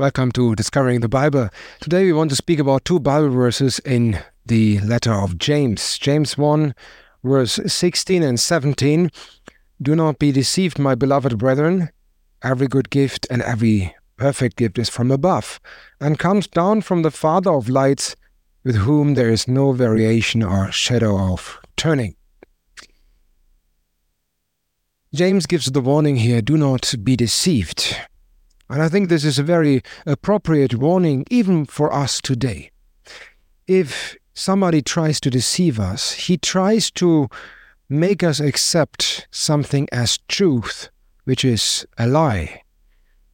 Welcome to Discovering the Bible. Today we want to speak about two Bible verses in the letter of James. James 1, verse 16 and 17. Do not be deceived, my beloved brethren. Every good gift and every perfect gift is from above, and comes down from the Father of lights, with whom there is no variation or shadow of turning. James gives the warning here do not be deceived. And I think this is a very appropriate warning even for us today. If somebody tries to deceive us, he tries to make us accept something as truth, which is a lie.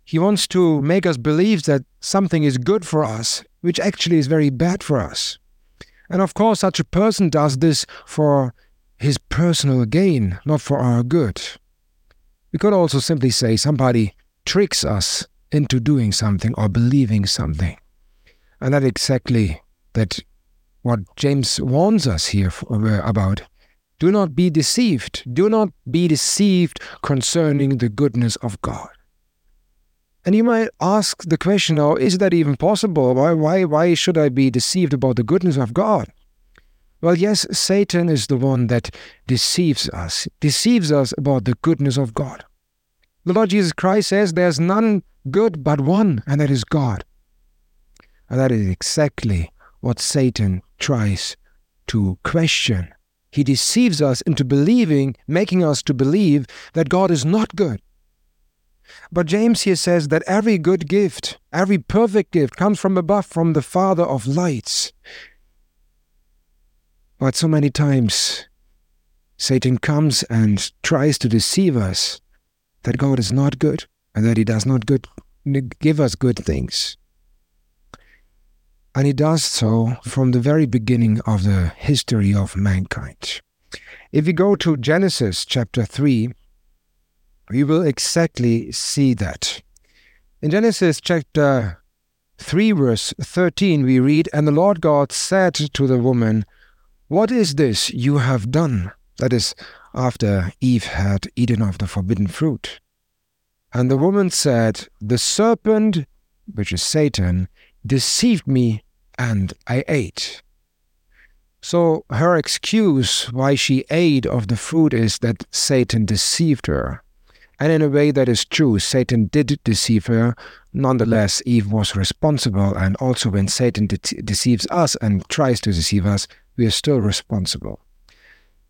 He wants to make us believe that something is good for us, which actually is very bad for us. And of course, such a person does this for his personal gain, not for our good. We could also simply say somebody tricks us into doing something or believing something. And that exactly that what James warns us here for, uh, about. Do not be deceived. Do not be deceived concerning the goodness of God. And you might ask the question, now, is that even possible? Why, why, why should I be deceived about the goodness of God? Well, yes, Satan is the one that deceives us, deceives us about the goodness of God. The Lord Jesus Christ says there's none good but one, and that is God. And that is exactly what Satan tries to question. He deceives us into believing, making us to believe that God is not good. But James here says that every good gift, every perfect gift comes from above, from the Father of lights. But so many times, Satan comes and tries to deceive us that God is not good and that He does not good, give us good things. And He does so from the very beginning of the history of mankind. If we go to Genesis chapter 3, we will exactly see that. In Genesis chapter 3, verse 13, we read, And the Lord God said to the woman, what is this you have done? That is, after Eve had eaten of the forbidden fruit. And the woman said, The serpent, which is Satan, deceived me, and I ate. So her excuse why she ate of the fruit is that Satan deceived her. And in a way that is true, Satan did deceive her. Nonetheless, Eve was responsible, and also when Satan de- deceives us and tries to deceive us, we are still responsible.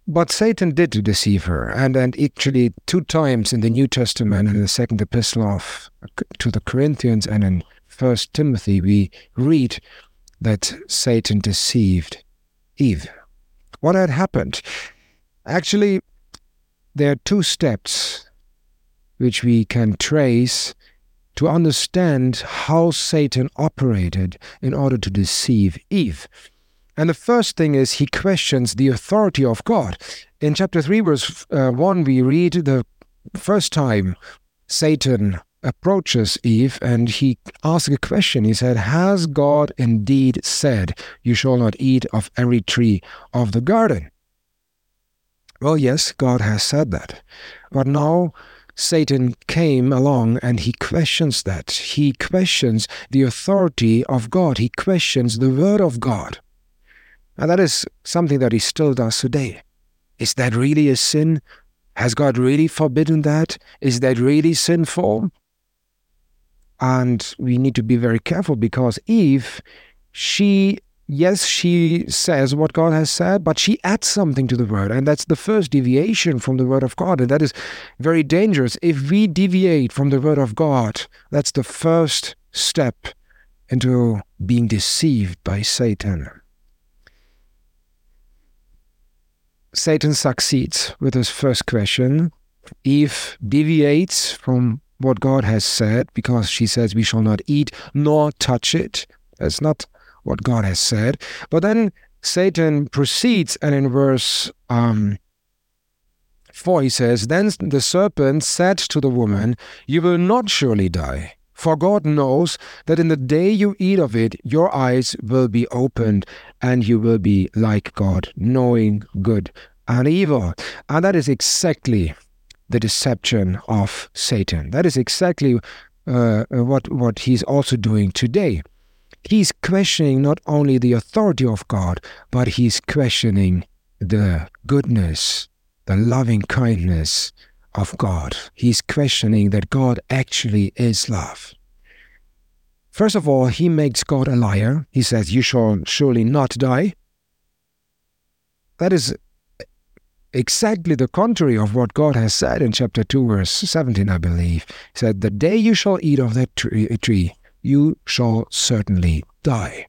But Satan did deceive her, and, and actually two times in the New Testament, in the second epistle of to the Corinthians and in First Timothy, we read that Satan deceived Eve. What had happened? Actually, there are two steps which we can trace to understand how Satan operated in order to deceive Eve. And the first thing is he questions the authority of God. In chapter 3, verse uh, 1, we read the first time Satan approaches Eve and he asks a question. He said, Has God indeed said, You shall not eat of every tree of the garden? Well, yes, God has said that. But now Satan came along and he questions that. He questions the authority of God. He questions the word of God. And that is something that he still does today. Is that really a sin? Has God really forbidden that? Is that really sinful? And we need to be very careful because Eve, she, yes, she says what God has said, but she adds something to the word. And that's the first deviation from the word of God. And that is very dangerous. If we deviate from the word of God, that's the first step into being deceived by Satan. Satan succeeds with his first question. Eve deviates from what God has said because she says, We shall not eat nor touch it. That's not what God has said. But then Satan proceeds, and in verse um, 4 he says, Then the serpent said to the woman, You will not surely die. For God knows that in the day you eat of it, your eyes will be opened, and you will be like God, knowing good and evil. And that is exactly the deception of Satan. That is exactly uh, what what he's also doing today. He's questioning not only the authority of God, but he's questioning the goodness, the loving kindness of God. He's questioning that God actually is love. First of all, he makes God a liar. He says, You shall surely not die. That is exactly the contrary of what God has said in chapter 2, verse 17, I believe. He said, The day you shall eat of that eh, tree, you shall certainly die.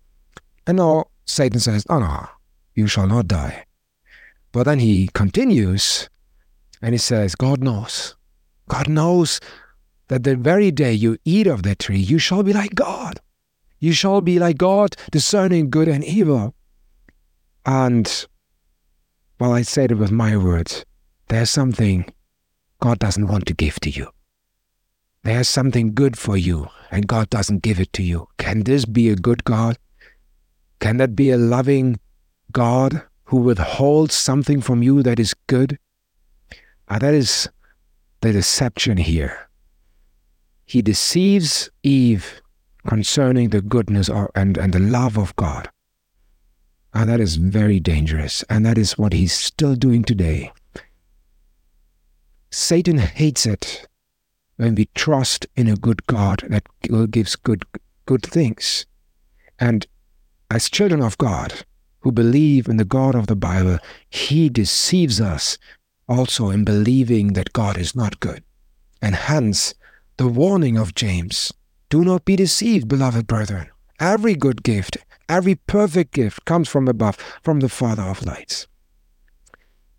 And now Satan says, Oh no, you shall not die. But then he continues and he says, God knows. God knows that the very day you eat of that tree, you shall be like God. You shall be like God, discerning good and evil. And, well, I said it with my words, there's something God doesn't want to give to you. There's something good for you, and God doesn't give it to you. Can this be a good God? Can that be a loving God who withholds something from you that is good? And that is the deception here. He deceives Eve concerning the goodness or, and, and the love of God. And that is very dangerous. And that is what he's still doing today. Satan hates it when we trust in a good God that gives good, good things. And as children of God who believe in the God of the Bible, he deceives us also in believing that God is not good. And hence, the warning of James do not be deceived, beloved brethren. Every good gift, every perfect gift comes from above, from the Father of lights.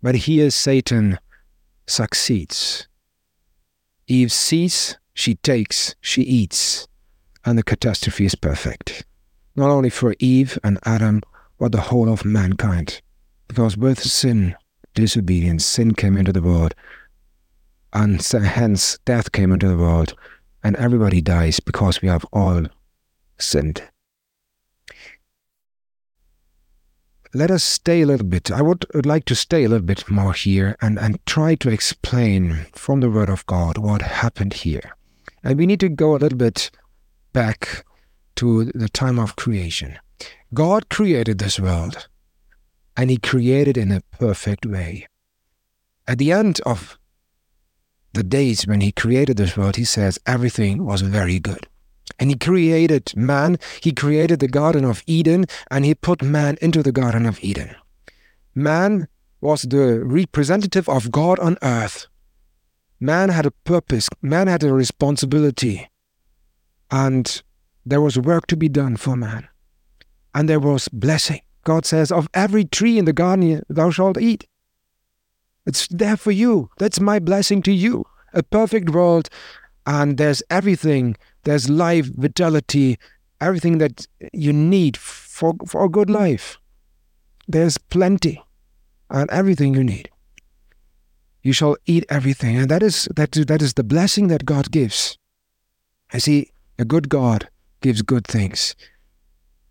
But here Satan succeeds. Eve sees, she takes, she eats, and the catastrophe is perfect. Not only for Eve and Adam, but the whole of mankind. Because with sin, disobedience, sin came into the world, and hence death came into the world, and everybody dies because we have all sinned. Let us stay a little bit. I would, would like to stay a little bit more here and, and try to explain from the Word of God what happened here. And we need to go a little bit back to the time of creation. God created this world, and He created in a perfect way. At the end of the days when He created this world, He says everything was very good. And He created man, He created the Garden of Eden, and He put man into the Garden of Eden. Man was the representative of God on earth. Man had a purpose, man had a responsibility, and there was work to be done for man and there was blessing. God says, Of every tree in the garden thou shalt eat. It's there for you. That's my blessing to you. A perfect world, and there's everything. There's life, vitality, everything that you need for, for a good life. There's plenty and everything you need. You shall eat everything. And that is that, that is the blessing that God gives. I see a good God gives good things.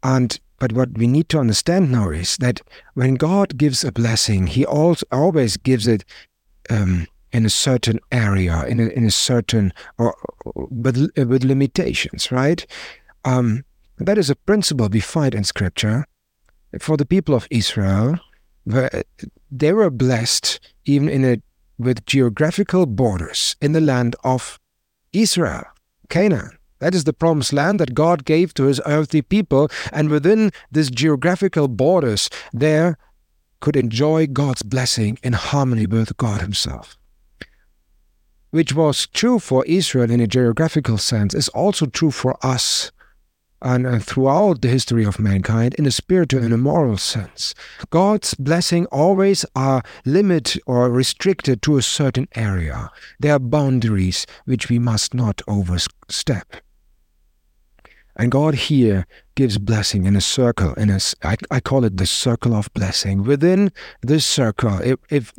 And but what we need to understand now is that when God gives a blessing, He also always gives it um, in a certain area, in a, in a certain, or with, with limitations, right? Um, that is a principle we find in Scripture. For the people of Israel, they were blessed even in a, with geographical borders in the land of Israel, Canaan. That is the promised land that God gave to his earthly people, and within these geographical borders, there could enjoy God's blessing in harmony with God Himself. Which was true for Israel in a geographical sense, is also true for us and throughout the history of mankind in a spiritual and a moral sense. God's blessing always are limited or restricted to a certain area. There are boundaries which we must not overstep. And God here gives blessing in a circle, in a, I, I call it the circle of blessing. Within this circle, if, if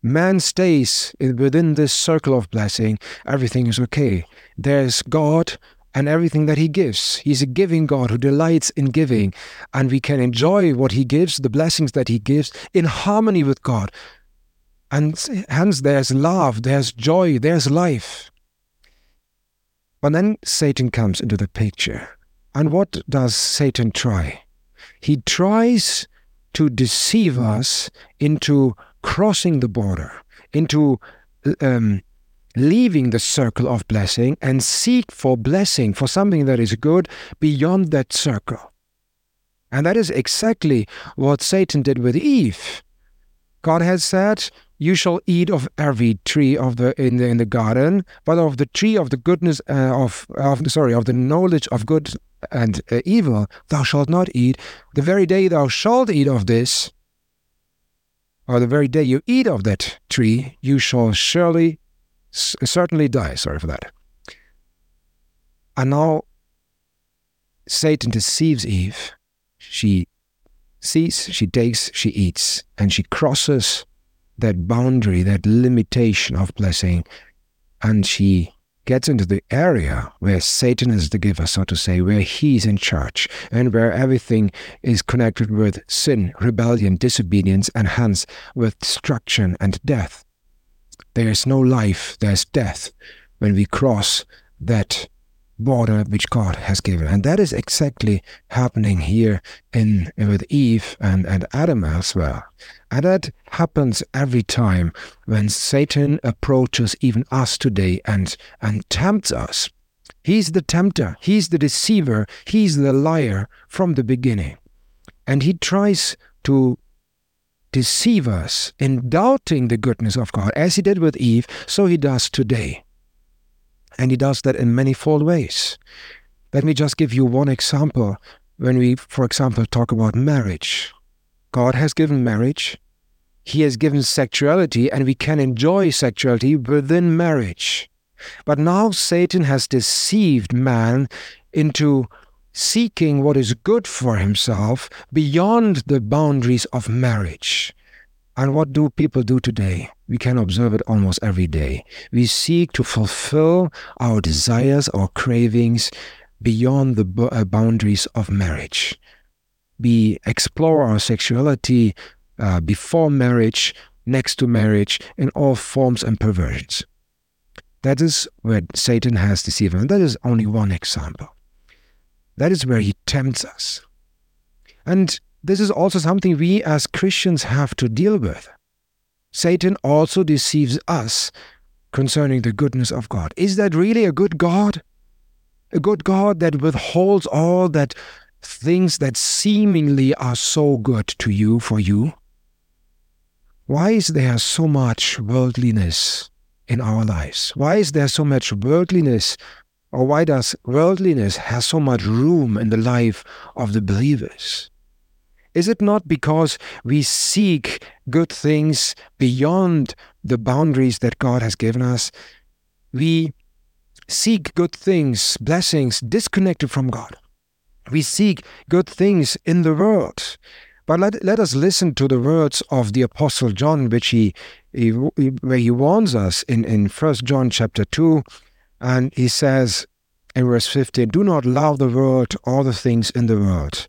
man stays within this circle of blessing, everything is okay. There's God and everything that He gives. He's a giving God who delights in giving, and we can enjoy what He gives, the blessings that He gives, in harmony with God. And hence, there's love, there's joy, there's life. But then Satan comes into the picture. And what does Satan try? He tries to deceive us into crossing the border, into um, leaving the circle of blessing and seek for blessing, for something that is good beyond that circle. And that is exactly what Satan did with Eve. God has said, "You shall eat of every tree of the in the in the garden, but of the tree of the goodness uh, of of sorry of the knowledge of good and uh, evil thou shalt not eat. The very day thou shalt eat of this, or the very day you eat of that tree, you shall surely certainly die. Sorry for that. And now Satan deceives Eve. She sees, she takes, she eats, and she crosses that boundary, that limitation of blessing, and she gets into the area where Satan is the giver, so to say, where he's in charge, and where everything is connected with sin, rebellion, disobedience, and hence with destruction and death. There is no life, there's death when we cross that border which God has given. And that is exactly happening here in with Eve and, and Adam as well. And that happens every time when Satan approaches even us today and, and tempts us. He's the tempter, he's the deceiver, he's the liar from the beginning. And he tries to deceive us in doubting the goodness of God, as he did with Eve, so he does today. And he does that in manifold ways. Let me just give you one example. When we, for example, talk about marriage, God has given marriage, He has given sexuality, and we can enjoy sexuality within marriage. But now Satan has deceived man into seeking what is good for himself beyond the boundaries of marriage. And what do people do today? We can observe it almost every day. We seek to fulfill our desires, our cravings beyond the uh, boundaries of marriage. We explore our sexuality uh, before marriage, next to marriage, in all forms and perversions. That is where Satan has deceived, and that is only one example. That is where he tempts us. And this is also something we as Christians have to deal with. Satan also deceives us concerning the goodness of God. Is that really a good God? A good God that withholds all that things that seemingly are so good to you for you? Why is there so much worldliness in our lives? Why is there so much worldliness? Or why does worldliness have so much room in the life of the believers? Is it not because we seek good things beyond the boundaries that God has given us? We seek good things, blessings disconnected from God. We seek good things in the world. But let, let us listen to the words of the Apostle John, which he, he where he warns us in, in 1 John chapter 2, and he says in verse 15, Do not love the world or the things in the world.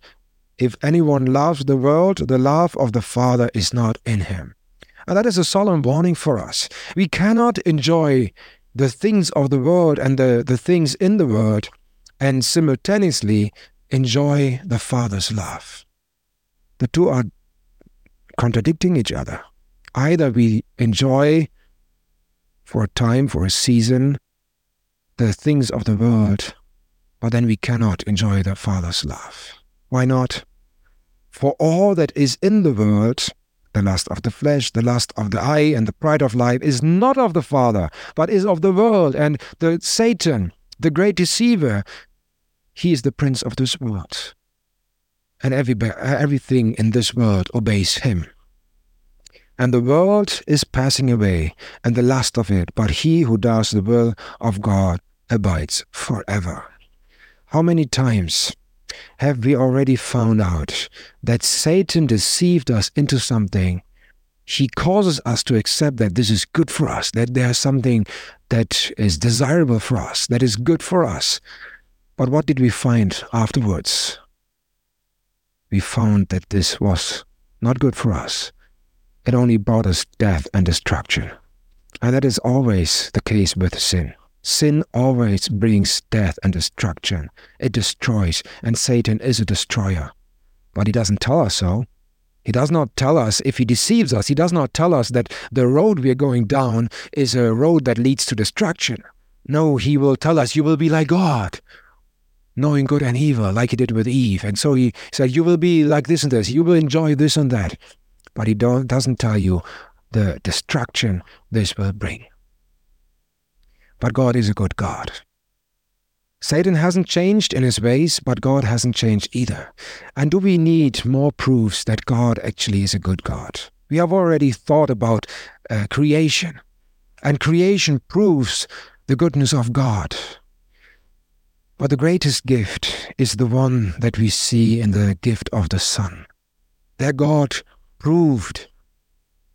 If anyone loves the world, the love of the Father is not in him. And that is a solemn warning for us. We cannot enjoy the things of the world and the, the things in the world and simultaneously enjoy the Father's love. The two are contradicting each other. Either we enjoy for a time, for a season, the things of the world, but then we cannot enjoy the Father's love. Why not? For all that is in the world, the lust of the flesh, the lust of the eye, and the pride of life is not of the Father, but is of the world. And the Satan, the great deceiver, he is the prince of this world. And every, everything in this world obeys him. And the world is passing away, and the lust of it, but he who does the will of God abides forever. How many times have we already found out that Satan deceived us into something? He causes us to accept that this is good for us, that there's something that is desirable for us, that is good for us. But what did we find afterwards? We found that this was not good for us. It only brought us death and destruction. And that is always the case with sin. Sin always brings death and destruction. It destroys, and Satan is a destroyer. But he doesn't tell us so. He does not tell us if he deceives us. He does not tell us that the road we are going down is a road that leads to destruction. No, he will tell us you will be like God, knowing good and evil, like he did with Eve. And so he said, You will be like this and this. You will enjoy this and that. But he doesn't tell you the destruction this will bring. But God is a good God. Satan hasn't changed in his ways, but God hasn't changed either. And do we need more proofs that God actually is a good God? We have already thought about uh, creation, and creation proves the goodness of God. But the greatest gift is the one that we see in the gift of the Son. There, God proved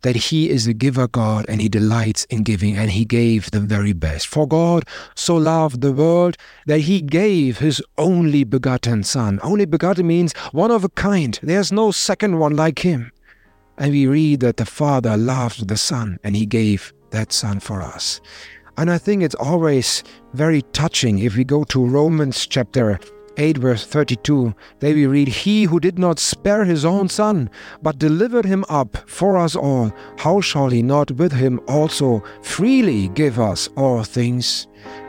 that he is a giver God and he delights in giving and he gave the very best. For God so loved the world that he gave his only begotten Son. Only begotten means one of a kind. There's no second one like him. And we read that the Father loved the Son and he gave that Son for us. And I think it's always very touching if we go to Romans chapter 8 verse 32, there we read, He who did not spare his own son, but delivered him up for us all, how shall he not with him also freely give us all things?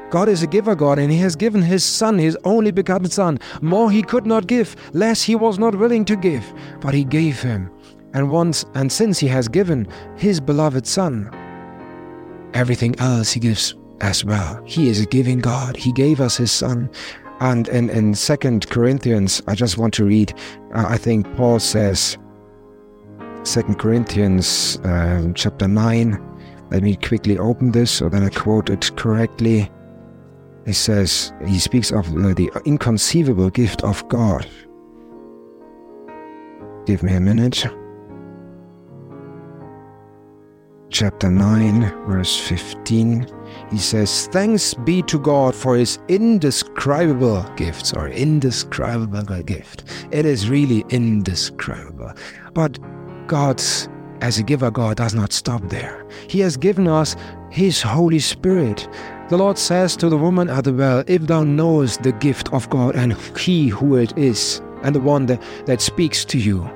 God is a giver God, and He has given His Son, His only begotten Son. More He could not give, less He was not willing to give, but He gave Him. And once and since He has given His beloved Son, everything else He gives as well. He is a giving God. He gave us His Son. And in, in Second Corinthians, I just want to read, uh, I think Paul says, Second Corinthians um, chapter 9. Let me quickly open this so that I quote it correctly. He says, he speaks of the inconceivable gift of God. Give me a minute. Chapter 9, verse 15 he says, Thanks be to God for his indescribable gifts, or indescribable gift. It is really indescribable. But God's, as a giver, God does not stop there. He has given us his Holy Spirit. The Lord says to the woman at the well, If thou knowest the gift of God and he who it is, and the one that, that speaks to you,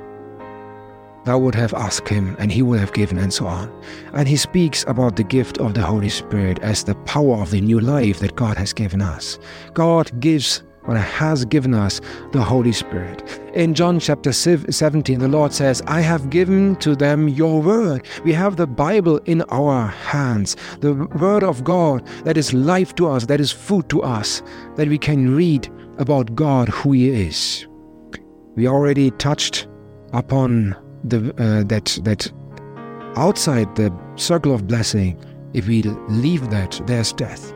thou would have asked him, and he would have given, and so on. And he speaks about the gift of the Holy Spirit as the power of the new life that God has given us. God gives or has given us the Holy Spirit. In John chapter 17, the Lord says, I have given to them your word. We have the Bible in our hands, the word of God that is life to us, that is food to us, that we can read about God, who He is. We already touched upon the, uh, that that outside the circle of blessing, if we leave that, there's death.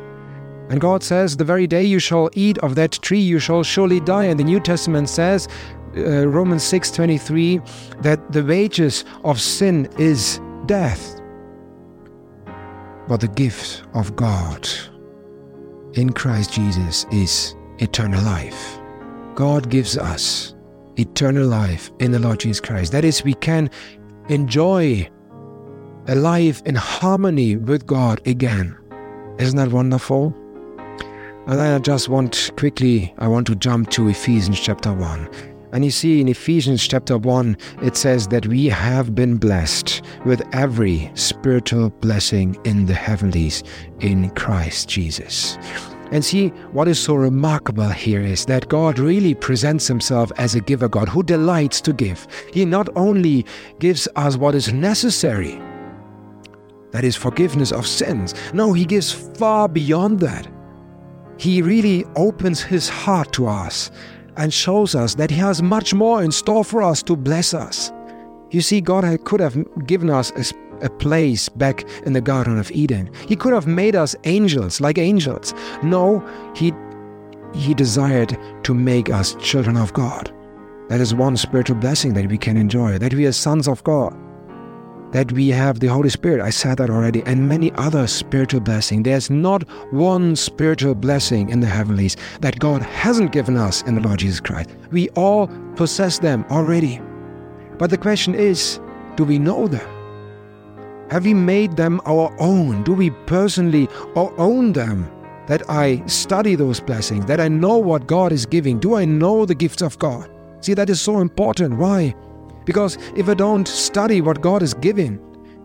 And God says, The very day you shall eat of that tree, you shall surely die. And the New Testament says, uh, Romans 6:23, that the wages of sin is death. But the gift of God in Christ Jesus is eternal life. God gives us eternal life in the Lord Jesus Christ. That is, we can enjoy a life in harmony with God again. Isn't that wonderful? And I just want quickly, I want to jump to Ephesians chapter 1. And you see in Ephesians chapter 1, it says that we have been blessed with every spiritual blessing in the heavenlies in Christ Jesus. And see, what is so remarkable here is that God really presents himself as a giver God who delights to give. He not only gives us what is necessary, that is forgiveness of sins, no, he gives far beyond that. He really opens his heart to us and shows us that he has much more in store for us to bless us. You see, God could have given us a a place back in the Garden of Eden. He could have made us angels, like angels. No, he, he desired to make us children of God. That is one spiritual blessing that we can enjoy, that we are sons of God, that we have the Holy Spirit. I said that already, and many other spiritual blessings. There's not one spiritual blessing in the heavenlies that God hasn't given us in the Lord Jesus Christ. We all possess them already. But the question is, do we know them? Have we made them our own? Do we personally own them? that I study those blessings, that I know what God is giving. Do I know the gifts of God? See, that is so important. Why? Because if I don't study what God is giving,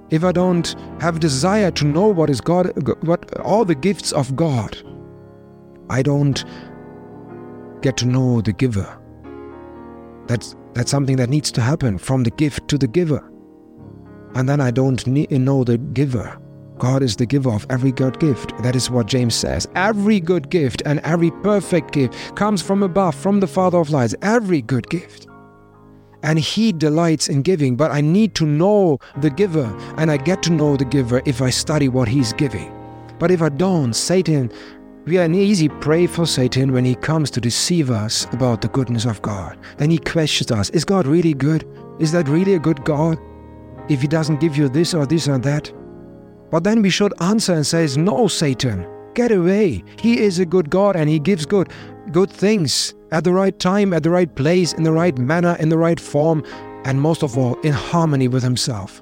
if I don't have desire to know what is God, what all the gifts of God, I don't get to know the giver. That's that's something that needs to happen from the gift to the giver. And then I don't know the giver. God is the giver of every good gift. That is what James says. Every good gift and every perfect gift comes from above, from the Father of lights. Every good gift. And He delights in giving, but I need to know the giver, and I get to know the giver if I study what He's giving. But if I don't, Satan, we are an easy prey for Satan when he comes to deceive us about the goodness of God. Then he questions us Is God really good? Is that really a good God? If He doesn't give you this or this or that? But then we should answer and say, No, Satan, get away. He is a good God and he gives good good things at the right time, at the right place, in the right manner, in the right form, and most of all, in harmony with himself.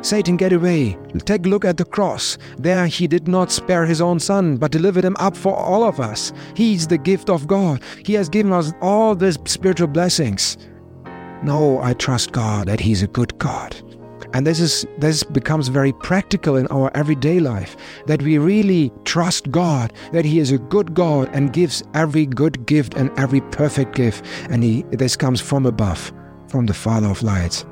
Satan, get away. Take a look at the cross. There he did not spare his own son, but delivered him up for all of us. He's the gift of God. He has given us all these spiritual blessings. No, I trust God that He's a good God. And this is this becomes very practical in our everyday life that we really trust God that He is a good God and gives every good gift and every perfect gift. And He this comes from above, from the Father of lights.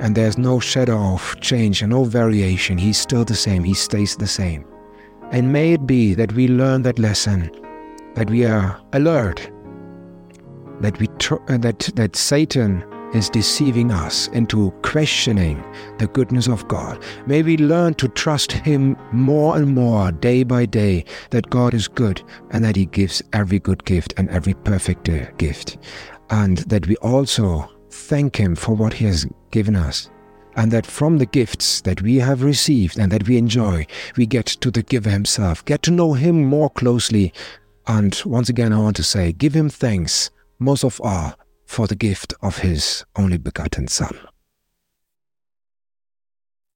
And there's no shadow of change and no variation. He's still the same. He stays the same. And may it be that we learn that lesson, that we are alert, that we tr- uh, that that Satan is deceiving us into questioning the goodness of God. May we learn to trust Him more and more day by day that God is good and that He gives every good gift and every perfect uh, gift. And that we also thank Him for what He has given us. And that from the gifts that we have received and that we enjoy, we get to the giver Himself, get to know Him more closely. And once again, I want to say, give Him thanks most of all for the gift of his only begotten Son.